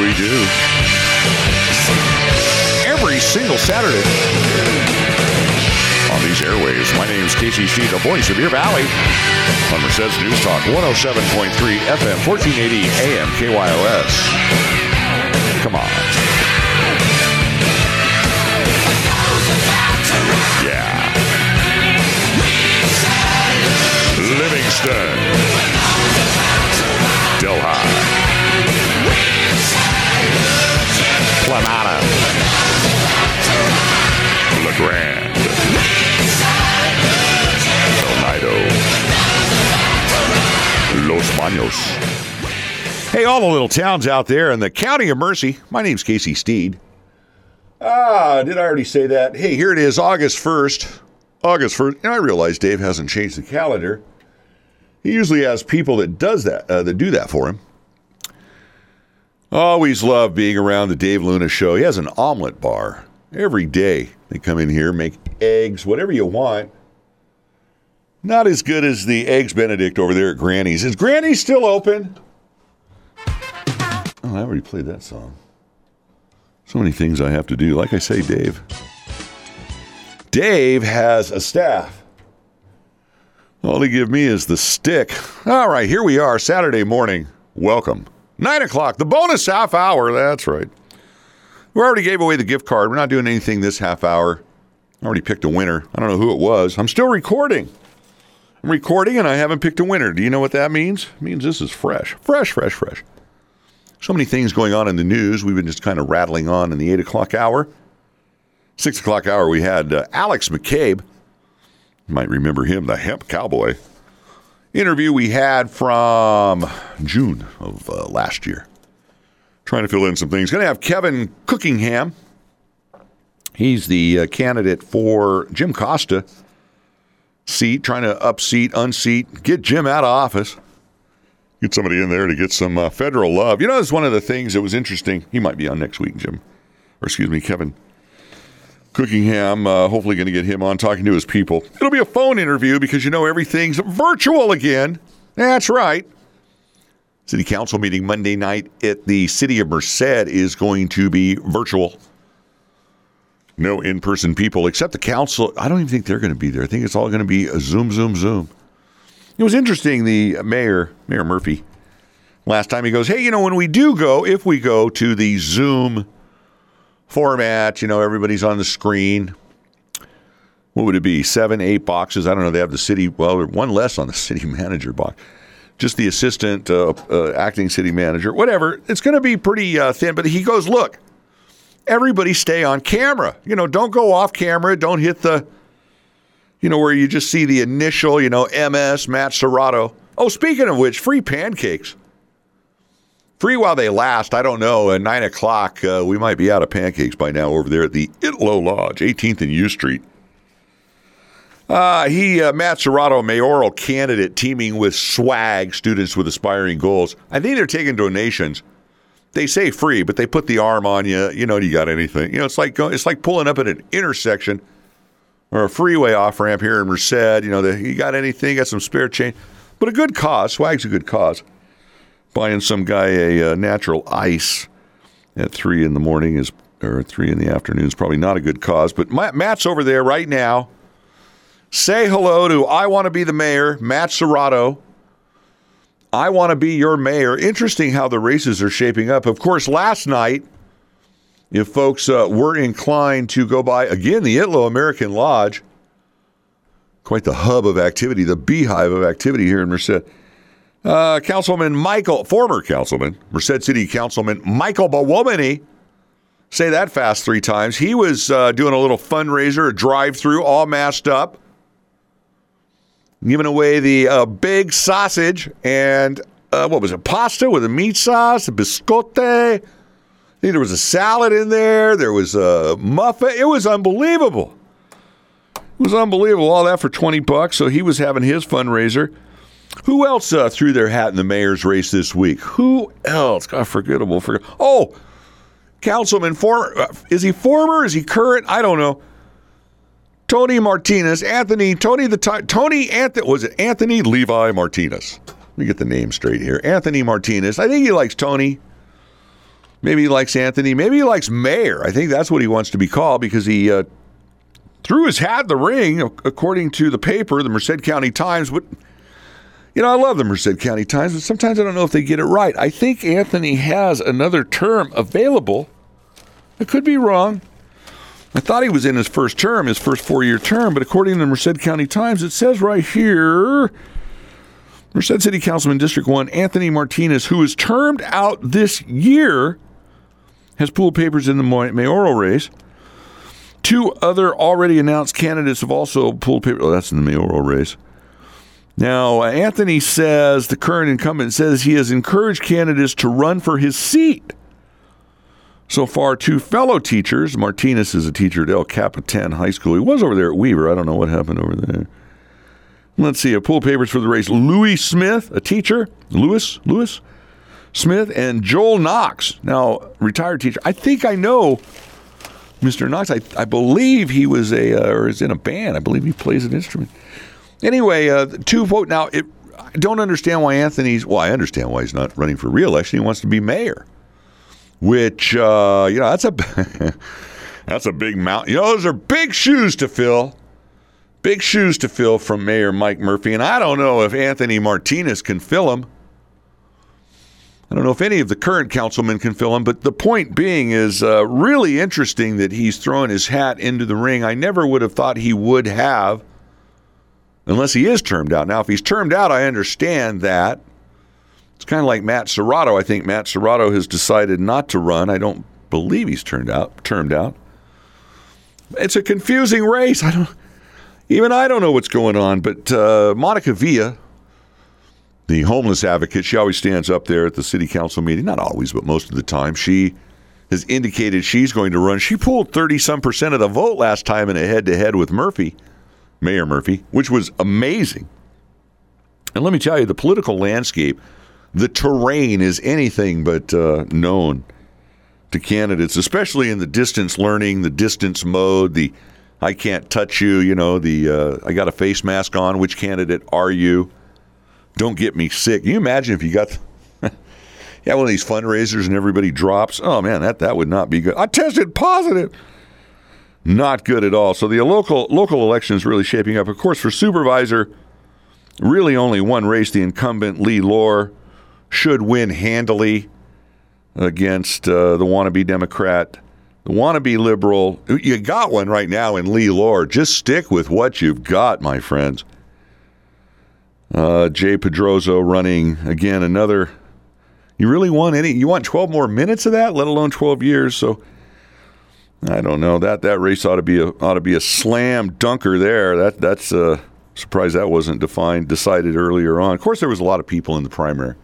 we do. Every single Saturday on these airways. My name is Casey Steed, the voice of your valley. On Merced's News Talk, 107.3 FM, 1480 AM KYOS. Come on. Yeah. Livingston. Planada. LeGrand. Oneida. Los Baños. Hey, all the little towns out there in the County of Mercy. My name's Casey Steed. Ah, did I already say that? Hey, here it is, August 1st. August 1st. And I realize Dave hasn't changed the calendar. He usually has people that does that uh, that do that for him. Always love being around the Dave Luna show. He has an omelet bar every day. They come in here, make eggs, whatever you want. Not as good as the eggs Benedict over there at Granny's. Is Granny's still open? Oh, I already played that song. So many things I have to do. Like I say, Dave. Dave has a staff. All he give me is the stick. All right, here we are, Saturday morning. Welcome. Nine o'clock, the bonus half hour. That's right. We already gave away the gift card. We're not doing anything this half hour. I already picked a winner. I don't know who it was. I'm still recording. I'm recording and I haven't picked a winner. Do you know what that means? It means this is fresh. Fresh, fresh, fresh. So many things going on in the news. We've been just kind of rattling on in the 8 o'clock hour. 6 o'clock hour, we had uh, Alex McCabe. You might remember him, the hemp cowboy. Interview we had from June of uh, last year. Trying to fill in some things. Going to have Kevin Cookingham. He's the uh, candidate for Jim Costa seat, trying to upseat, unseat, get Jim out of office get somebody in there to get some uh, federal love. You know, it's one of the things that was interesting. He might be on next week, Jim, or excuse me, Kevin Cookingham. Uh, hopefully, going to get him on talking to his people. It'll be a phone interview because you know everything's virtual again. That's right. City Council meeting Monday night at the City of Merced is going to be virtual. No in person people except the council. I don't even think they're going to be there. I think it's all going to be a Zoom, Zoom, Zoom. It was interesting. The mayor, Mayor Murphy, last time he goes, "Hey, you know, when we do go, if we go to the Zoom format, you know, everybody's on the screen. What would it be? Seven, eight boxes? I don't know. They have the city. Well, one less on the city manager box. Just the assistant, uh, uh, acting city manager, whatever. It's going to be pretty uh, thin. But he goes, look, everybody stay on camera. You know, don't go off camera. Don't hit the you know, where you just see the initial, you know, MS, Matt Serratto. Oh, speaking of which, free pancakes. Free while they last. I don't know. At 9 o'clock, uh, we might be out of pancakes by now over there at the Italo Lodge, 18th and U Street. Uh, he, uh, Matt Serratto, mayoral candidate, teaming with SWAG, Students with Aspiring Goals. I think they're taking donations. They say free, but they put the arm on you. You know, you got anything. You know, it's like it's like pulling up at an intersection – or a freeway off ramp here in Merced. You know, the, you got anything? Got some spare change? But a good cause. Swag's a good cause. Buying some guy a, uh, natural ice at three in the morning is or three in the afternoon is probably not a good cause. But Matt's over there right now. Say hello to I want to be the mayor, Matt Serratto. I want to be your mayor. Interesting how the races are shaping up. Of course, last night if folks uh, were inclined to go by, again, the Italo American Lodge, quite the hub of activity, the beehive of activity here in Merced. Uh, Councilman Michael, former Councilman, Merced City Councilman Michael Belluomini, say that fast three times. He was uh, doing a little fundraiser, a drive through, all masked up, giving away the uh, big sausage and uh, what was it, pasta with a meat sauce, a biscotte I think there was a salad in there. There was a muffin. It was unbelievable. It was unbelievable. All that for 20 bucks. So he was having his fundraiser. Who else uh, threw their hat in the mayor's race this week? Who else? God, forgettable. For oh, Councilman former. Uh, is he former? Is he current? I don't know. Tony Martinez, Anthony, Tony the Tony Anthony was it Anthony Levi Martinez? Let me get the name straight here. Anthony Martinez. I think he likes Tony. Maybe he likes Anthony. Maybe he likes Mayor. I think that's what he wants to be called because he uh, threw his hat in the ring, according to the paper, the Merced County Times. But, you know, I love the Merced County Times, but sometimes I don't know if they get it right. I think Anthony has another term available. I could be wrong. I thought he was in his first term, his first four year term, but according to the Merced County Times, it says right here Merced City Councilman District 1 Anthony Martinez, who is termed out this year, has pooled papers in the mayoral race. Two other already announced candidates have also pulled papers. Oh, that's in the mayoral race. Now, Anthony says, the current incumbent says he has encouraged candidates to run for his seat. So far, two fellow teachers. Martinez is a teacher at El Capitan High School. He was over there at Weaver. I don't know what happened over there. Let's see. A pull papers for the race. Louis Smith, a teacher. Lewis, Lewis Smith, and Joel Knox, now retired teacher. I think I know Mr. Knox. I, I believe he was a uh, or is in a band. I believe he plays an instrument. Anyway, uh, two vote. Now, it, I don't understand why Anthony's. Well, I understand why he's not running for reelection. He wants to be mayor which uh, you know that's a that's a big mountain. You know, those are big shoes to fill. Big shoes to fill from Mayor Mike Murphy, and I don't know if Anthony Martinez can fill them. I don't know if any of the current councilmen can fill them, but the point being is uh, really interesting that he's throwing his hat into the ring. I never would have thought he would have, unless he is termed out. Now, if he's termed out, I understand that. It's kind of like Matt Serratto. I think Matt Serratto has decided not to run. I don't believe he's turned out termed out. It's a confusing race. I don't even I don't know what's going on. But uh, Monica Villa, the homeless advocate, she always stands up there at the city council meeting. Not always, but most of the time. She has indicated she's going to run. She pulled thirty some percent of the vote last time in a head to head with Murphy, Mayor Murphy, which was amazing. And let me tell you, the political landscape the terrain is anything but uh, known to candidates, especially in the distance learning, the distance mode, the I can't touch you, you know, the uh, I got a face mask on. Which candidate are you? Don't get me sick. Can you imagine if you got yeah one of these fundraisers and everybody drops? Oh man, that that would not be good. I tested positive. Not good at all. So the local local election is really shaping up. Of course, for supervisor, really only one race. The incumbent Lee Lor should win handily against uh, the wannabe Democrat, the wannabe liberal. You got one right now in Lee Lor. Just stick with what you've got, my friends. Uh, Jay Pedrozo running again another. You really want any? You want 12 more minutes of that, let alone 12 years. So I don't know that that race ought to be a ought to be a slam dunker there. That that's uh, surprised that wasn't defined decided earlier on. Of course, there was a lot of people in the primary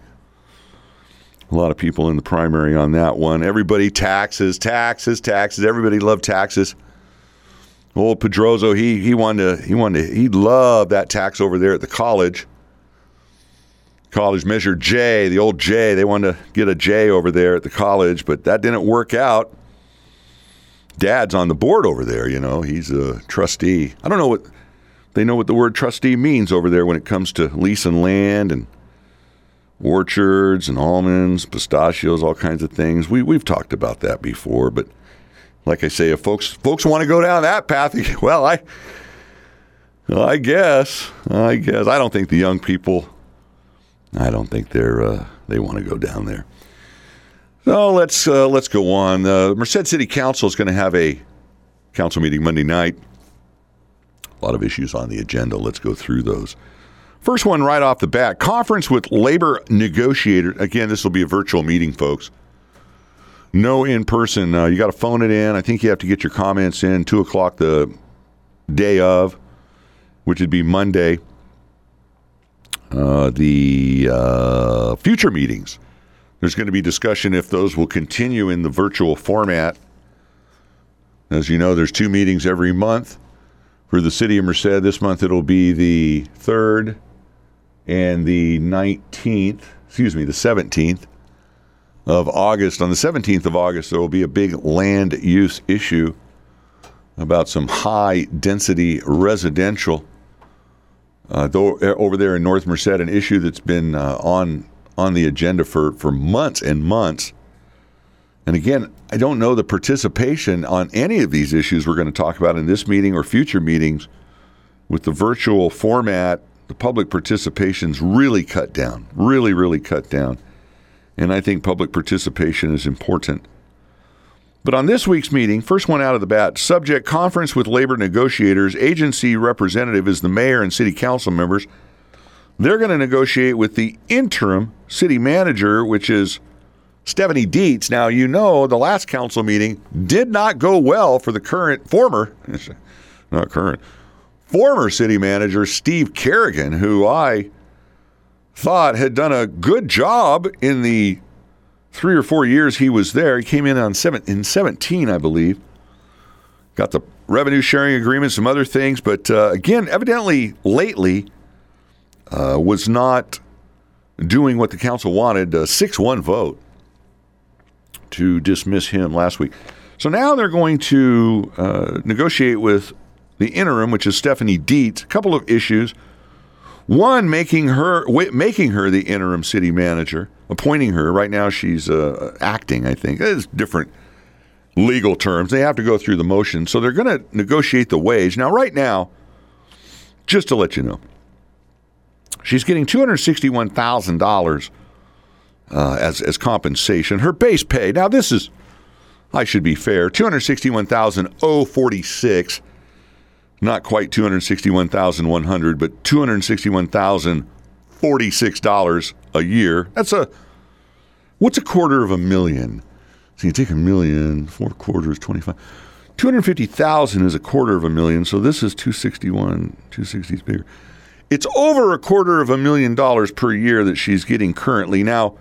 a lot of people in the primary on that one. Everybody taxes, taxes, taxes. Everybody loved taxes. Old Pedrozo, he he wanted to he wanted to, he loved that tax over there at the college. College measure J, the old J. They wanted to get a J over there at the college, but that didn't work out. Dad's on the board over there, you know. He's a trustee. I don't know what they know what the word trustee means over there when it comes to leasing land and orchards and almonds, pistachios, all kinds of things. We we've talked about that before, but like I say, if folks folks want to go down that path, well, I I guess I guess I don't think the young people. I don't think they're uh, they want to go down there. So let's uh, let's go on. Uh, Merced City Council is going to have a council meeting Monday night. A lot of issues on the agenda. Let's go through those. First one right off the bat conference with labor negotiators. Again, this will be a virtual meeting, folks. No in person. Uh, you got to phone it in. I think you have to get your comments in 2 o'clock the day of, which would be Monday. Uh, the uh, future meetings. There's going to be discussion if those will continue in the virtual format. As you know, there's two meetings every month for the city of Merced. This month it'll be the third and the 19th, excuse me, the 17th of August. On the 17th of August, there will be a big land use issue about some high density residential uh, though, uh, over there in North Merced, an issue that's been uh, on on the agenda for, for months and months. And again, I don't know the participation on any of these issues we're going to talk about in this meeting or future meetings with the virtual format. The public participation's really cut down, really, really cut down. And I think public participation is important. But on this week's meeting, first one out of the bat, subject conference with labor negotiators, agency representative is the mayor and city council members. They're going to negotiate with the interim city manager, which is Stephanie Dietz. Now, you know, the last council meeting did not go well for the current, former, not current, former city manager, Steve Carrigan, who I thought had done a good job in the three or four years he was there. He came in on seven, in 17, I believe. Got the revenue sharing agreement, some other things, but uh, again, evidently lately uh, was not doing what the council wanted. A 6 1 vote to dismiss him last week. So now they're going to uh, negotiate with the interim, which is Stephanie Dietz, a couple of issues. One, making her making her the interim city manager, appointing her. Right now, she's uh, acting. I think it's different legal terms. They have to go through the motion, so they're going to negotiate the wage. Now, right now, just to let you know, she's getting two hundred sixty-one thousand uh, dollars as as compensation. Her base pay. Now, this is I should be fair. Two hundred sixty-one thousand oh forty-six not quite 261,100 but $261,046 a year. That's a what's a quarter of a million? So you take a million, four quarters, 25. 250,000 is a quarter of a million, so this is 261, 260 is bigger. It's over a quarter of a million dollars per year that she's getting currently. Now,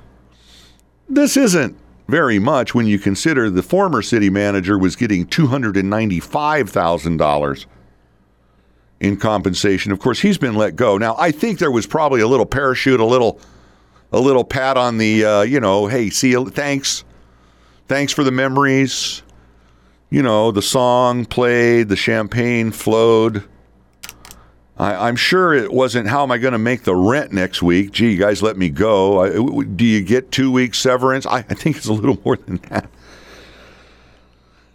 this isn't very much when you consider the former city manager was getting $295,000 in compensation. Of course, he's been let go. Now, I think there was probably a little parachute, a little, a little pat on the, uh, you know, hey, see thanks, thanks for the memories. You know, the song played, the champagne flowed. I, am sure it wasn't. How am I going to make the rent next week? Gee, you guys, let me go. I, do you get two weeks severance? I, I think it's a little more than that.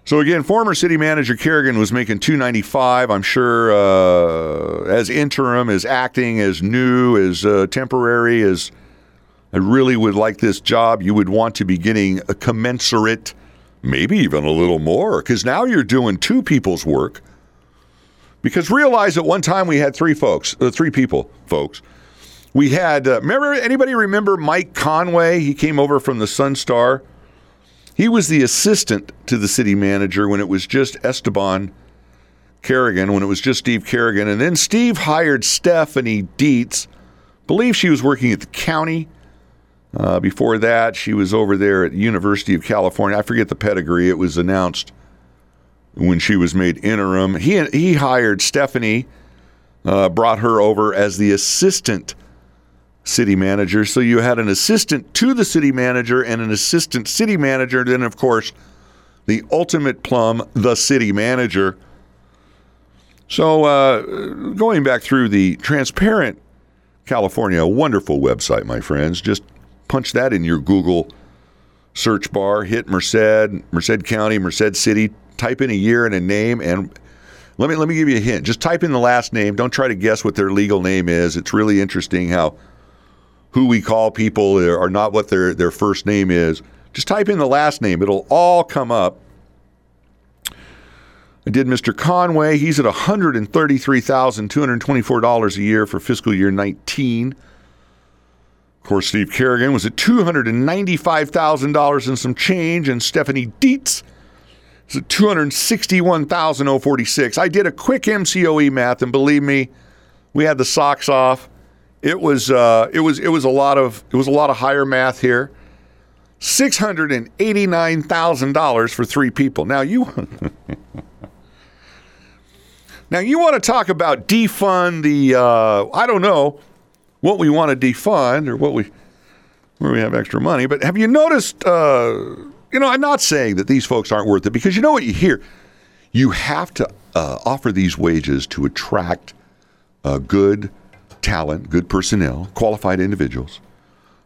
So again, former city manager Carrigan was making 295. I'm sure uh, as interim, as acting, as new, as uh, temporary, as I really would like this job. You would want to be getting a commensurate, maybe even a little more, because now you're doing two people's work. Because realize at one time we had three folks, uh, three people, folks. We had, uh, remember, anybody remember Mike Conway? He came over from the Sun Star he was the assistant to the city manager when it was just Esteban Carrigan, when it was just Steve Carrigan. And then Steve hired Stephanie Dietz. believe she was working at the county. Uh, before that, she was over there at the University of California. I forget the pedigree. It was announced when she was made interim. He he hired Stephanie, uh, brought her over as the assistant city manager. So you had an assistant to the city manager and an assistant city manager. And then, of course, the ultimate plum, the city manager. So uh, going back through the Transparent California, a wonderful website, my friends. Just punch that in your Google search bar, hit Merced, Merced County, Merced City, type in a year and a name, and let me let me give you a hint. Just type in the last name. Don't try to guess what their legal name is. It's really interesting how who we call people are not what their, their first name is. Just type in the last name, it'll all come up. I did Mr. Conway. He's at $133,224 a year for fiscal year 19. Of course, Steve Carrigan was at $295,000 and some change, and Stephanie Dietz at $261,046. I did a quick MCOE math, and believe me, we had the socks off. It was uh, it was it was a lot of it was a lot of higher math here. Six hundred and eighty nine thousand dollars for three people. Now you now you want to talk about defund the uh, I don't know what we want to defund or what we where we have extra money, but have you noticed? Uh, you know, I'm not saying that these folks aren't worth it because you know what you hear. You have to uh, offer these wages to attract a good talent, good personnel, qualified individuals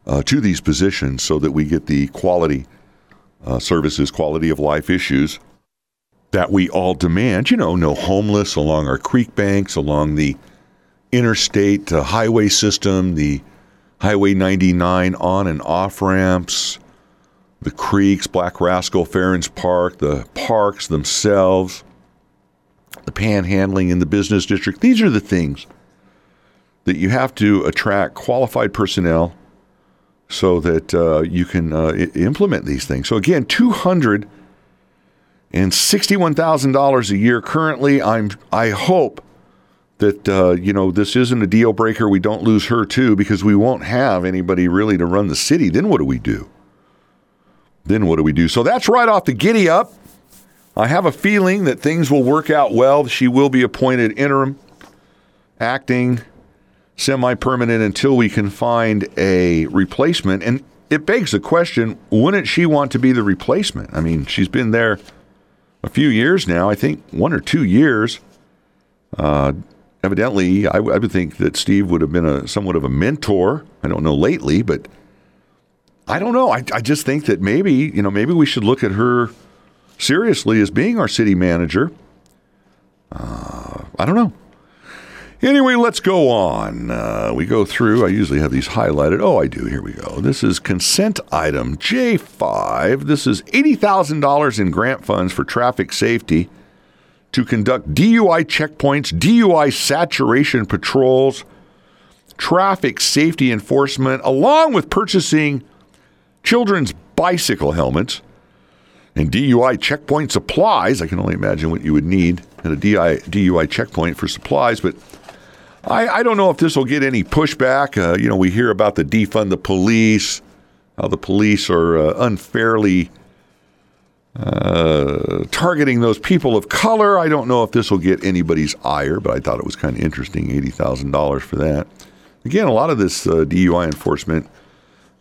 uh, to these positions so that we get the quality uh, services, quality of life issues that we all demand. You know, no homeless along our creek banks, along the interstate uh, highway system, the Highway 99 on and off ramps, the creeks, Black Rascal, Fahrens Park, the parks themselves, the panhandling in the business district. These are the things that you have to attract qualified personnel so that uh, you can uh, implement these things. So again, two hundred and sixty-one thousand dollars a year currently. I'm I hope that uh, you know this isn't a deal breaker. We don't lose her too because we won't have anybody really to run the city. Then what do we do? Then what do we do? So that's right off the giddy up. I have a feeling that things will work out well. She will be appointed interim, acting, semi permanent until we can find a replacement. And it begs the question wouldn't she want to be the replacement? I mean, she's been there a few years now, I think one or two years. Uh, evidently, I, I would think that Steve would have been a somewhat of a mentor. I don't know lately, but I don't know. I, I just think that maybe, you know, maybe we should look at her seriously as being our city manager. Uh, I don't know. Anyway, let's go on. Uh, we go through. I usually have these highlighted. Oh, I do. Here we go. This is consent item J5. This is $80,000 in grant funds for traffic safety to conduct DUI checkpoints, DUI saturation patrols, traffic safety enforcement, along with purchasing children's bicycle helmets and DUI checkpoint supplies. I can only imagine what you would need at a DUI checkpoint for supplies, but I, I don't know if this will get any pushback. Uh, you know, we hear about the defund the police, how the police are uh, unfairly uh, targeting those people of color. I don't know if this will get anybody's ire, but I thought it was kind of interesting $80,000 for that. Again, a lot of this uh, DUI enforcement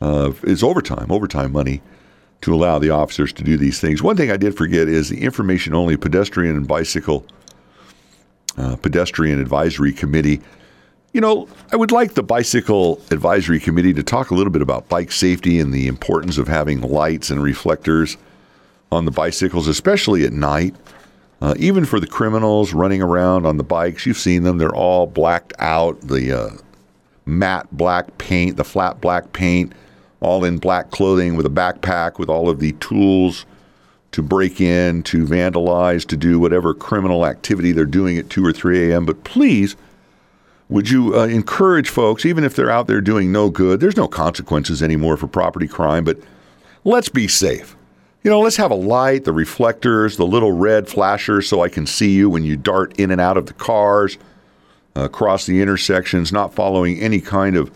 uh, is overtime, overtime money to allow the officers to do these things. One thing I did forget is the information only pedestrian and bicycle uh, pedestrian advisory committee. You know, I would like the bicycle advisory committee to talk a little bit about bike safety and the importance of having lights and reflectors on the bicycles, especially at night. Uh, even for the criminals running around on the bikes, you've seen them; they're all blacked out. The uh, matte black paint, the flat black paint, all in black clothing with a backpack with all of the tools to break in, to vandalize, to do whatever criminal activity they're doing at 2 or 3 a.m. But please, would you uh, encourage folks, even if they're out there doing no good, there's no consequences anymore for property crime, but let's be safe. You know, let's have a light, the reflectors, the little red flashers so I can see you when you dart in and out of the cars, uh, across the intersections, not following any kind of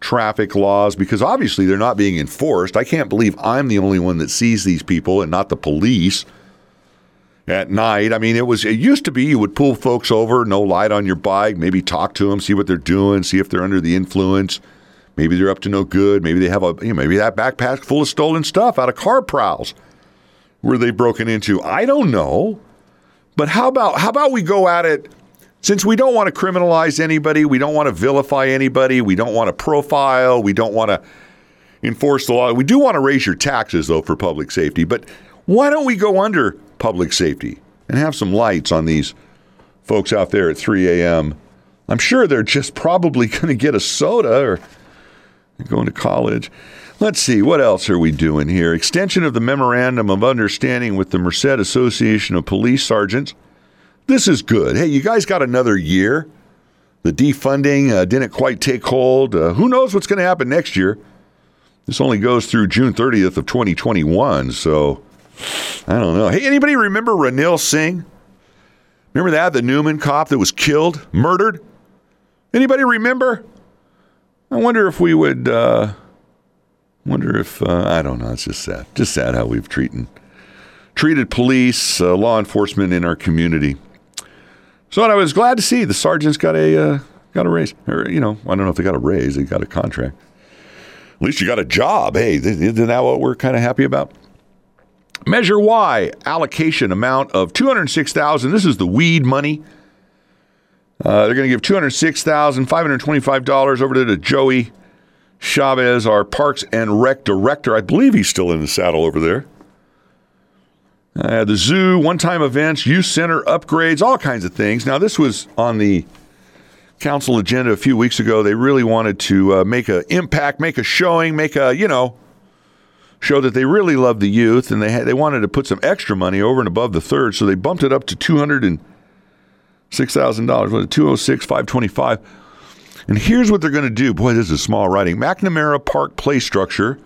traffic laws because obviously they're not being enforced. I can't believe I'm the only one that sees these people and not the police at night. I mean, it was it used to be you would pull folks over, no light on your bike, maybe talk to them, see what they're doing, see if they're under the influence. Maybe they're up to no good. Maybe they have a you know, maybe that backpack full of stolen stuff out of car prowls. Were they broken into? I don't know. But how about how about we go at it since we don't want to criminalize anybody, we don't want to vilify anybody, we don't want to profile, we don't want to enforce the law. We do want to raise your taxes, though, for public safety. But why don't we go under public safety and have some lights on these folks out there at 3 a.m.? I'm sure they're just probably going to get a soda or going to college. Let's see, what else are we doing here? Extension of the Memorandum of Understanding with the Merced Association of Police Sergeants. This is good. Hey, you guys got another year. The defunding uh, didn't quite take hold. Uh, who knows what's going to happen next year? This only goes through June 30th of 2021, so I don't know. Hey, anybody remember Ronil Singh? Remember that the Newman cop that was killed, murdered? Anybody remember? I wonder if we would. Uh, wonder if uh, I don't know. It's just sad. Just sad how we've treated treated police, uh, law enforcement in our community. So I was glad to see the sergeants got a uh, got a raise, or you know, I don't know if they got a raise, they got a contract. At least you got a job. Hey, isn't that what we're kind of happy about? Measure Y allocation amount of two hundred six thousand. This is the weed money. Uh, they're going to give two hundred six thousand five hundred twenty-five dollars over to Joey Chavez, our Parks and Rec director. I believe he's still in the saddle over there. Uh, the zoo, one time events, youth center upgrades, all kinds of things. Now, this was on the council agenda a few weeks ago. They really wanted to uh, make an impact, make a showing, make a, you know, show that they really love the youth and they they wanted to put some extra money over and above the third. So they bumped it up to $206,000. Was it 206, 525? And here's what they're going to do. Boy, this is small writing. McNamara Park play structure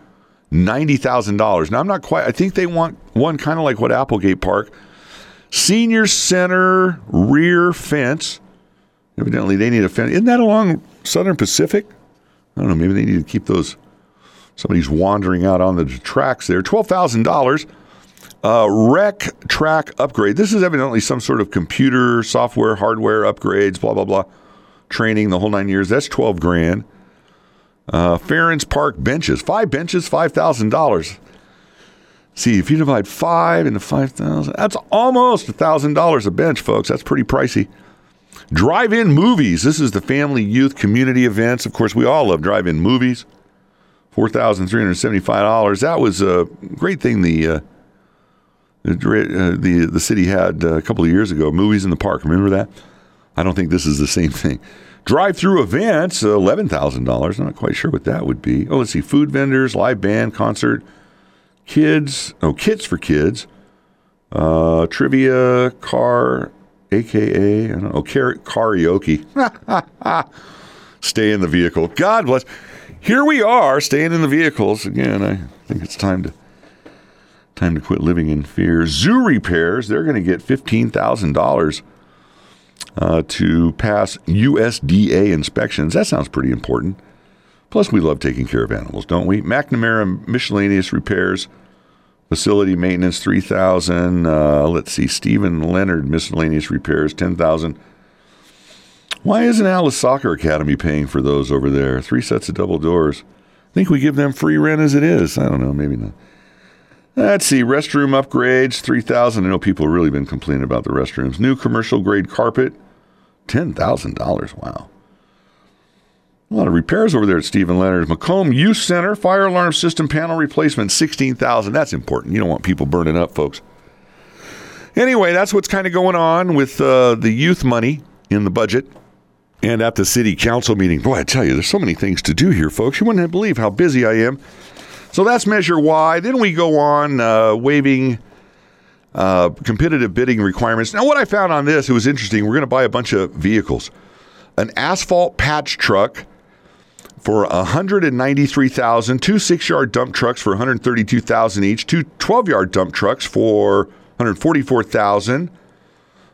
$90,000. Now, I'm not quite, I think they want one kind of like what Applegate Park. Senior Center rear fence. Evidently, they need a fence. Isn't that along Southern Pacific? I don't know. Maybe they need to keep those. Somebody's wandering out on the tracks there. $12,000. Uh, rec track upgrade. This is evidently some sort of computer, software, hardware upgrades, blah, blah, blah. Training the whole nine years. That's 12 grand. Uh, Park benches, five benches, five thousand dollars. See, if you divide five into five thousand, that's almost a thousand dollars a bench, folks. That's pretty pricey. Drive-in movies. This is the family, youth, community events. Of course, we all love drive-in movies. Four thousand three hundred seventy-five dollars. That was a great thing. The uh, the, uh, the the city had uh, a couple of years ago. Movies in the park. Remember that? I don't think this is the same thing. Drive through events, $11,000. I'm not quite sure what that would be. Oh, let's see. Food vendors, live band, concert, kids, oh, kits for kids, uh, trivia, car, AKA, I don't know, car- karaoke. Stay in the vehicle. God bless. Here we are, staying in the vehicles. Again, I think it's time to time to quit living in fear. Zoo repairs, they're going to get $15,000 uh, to pass USDA inspections. That sounds pretty important. Plus, we love taking care of animals, don't we? McNamara miscellaneous repairs, facility maintenance three thousand. Uh, let's see, Stephen Leonard miscellaneous repairs ten thousand. Why isn't Alice Soccer Academy paying for those over there? Three sets of double doors. I think we give them free rent as it is. I don't know, maybe not. Let's see, restroom upgrades, 3000 I know people have really been complaining about the restrooms. New commercial grade carpet, $10,000. Wow. A lot of repairs over there at Stephen Leonard's. Macomb Youth Center, fire alarm system panel replacement, 16000 That's important. You don't want people burning up, folks. Anyway, that's what's kind of going on with uh, the youth money in the budget and at the city council meeting. Boy, I tell you, there's so many things to do here, folks. You wouldn't believe how busy I am. So that's Measure Y. Then we go on uh, waiving uh, competitive bidding requirements. Now, what I found on this, it was interesting. We're going to buy a bunch of vehicles. An asphalt patch truck for 193,000, two six-yard dump trucks for 132,000 each, two 12-yard dump trucks for 144,000,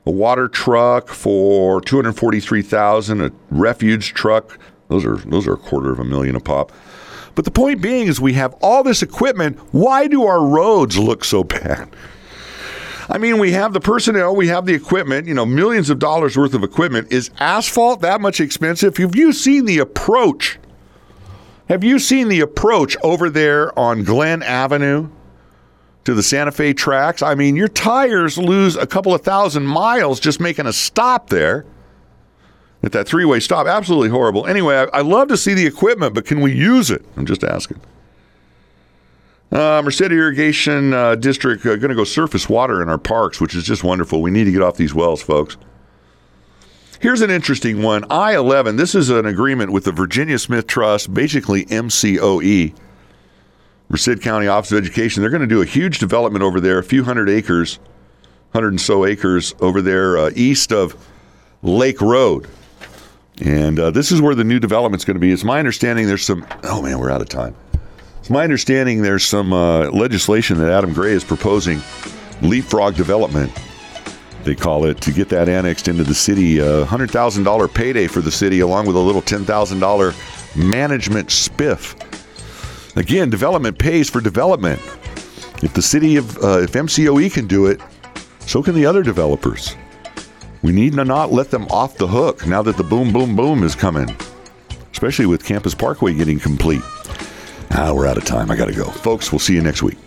a water truck for 243,000, a refuge truck. Those are those are a quarter of a million a pop. But the point being is we have all this equipment. Why do our roads look so bad? I mean, we have the personnel, we have the equipment, you know, millions of dollars worth of equipment. Is asphalt that much expensive? Have you seen the approach? Have you seen the approach over there on Glen Avenue to the Santa Fe tracks? I mean, your tires lose a couple of thousand miles just making a stop there at that three way stop. Absolutely horrible. Anyway, I, I, love to see the equipment, but can we use it? I'm just asking. Uh, Merced Irrigation uh, District uh, going to go surface water in our parks, which is just wonderful. We need to get off these wells, folks. Here's an interesting one. I 11, this is an agreement with the Virginia Smith Trust, basically MCOE, Merced County Office of Education. They're going to do a huge development over there, a few hundred acres, hundred and so acres over there uh, east of Lake Road. And uh, this is where the new development's going to be. It's my understanding there's some. Oh man, we're out of time. It's my understanding there's some uh, legislation that Adam Gray is proposing, leapfrog development, they call it, to get that annexed into the city. A hundred thousand dollar payday for the city, along with a little ten thousand dollar management spiff. Again, development pays for development. If the city of uh, if MCOE can do it, so can the other developers. We need to not let them off the hook now that the boom, boom, boom is coming, especially with Campus Parkway getting complete. Ah, we're out of time. I got to go. Folks, we'll see you next week.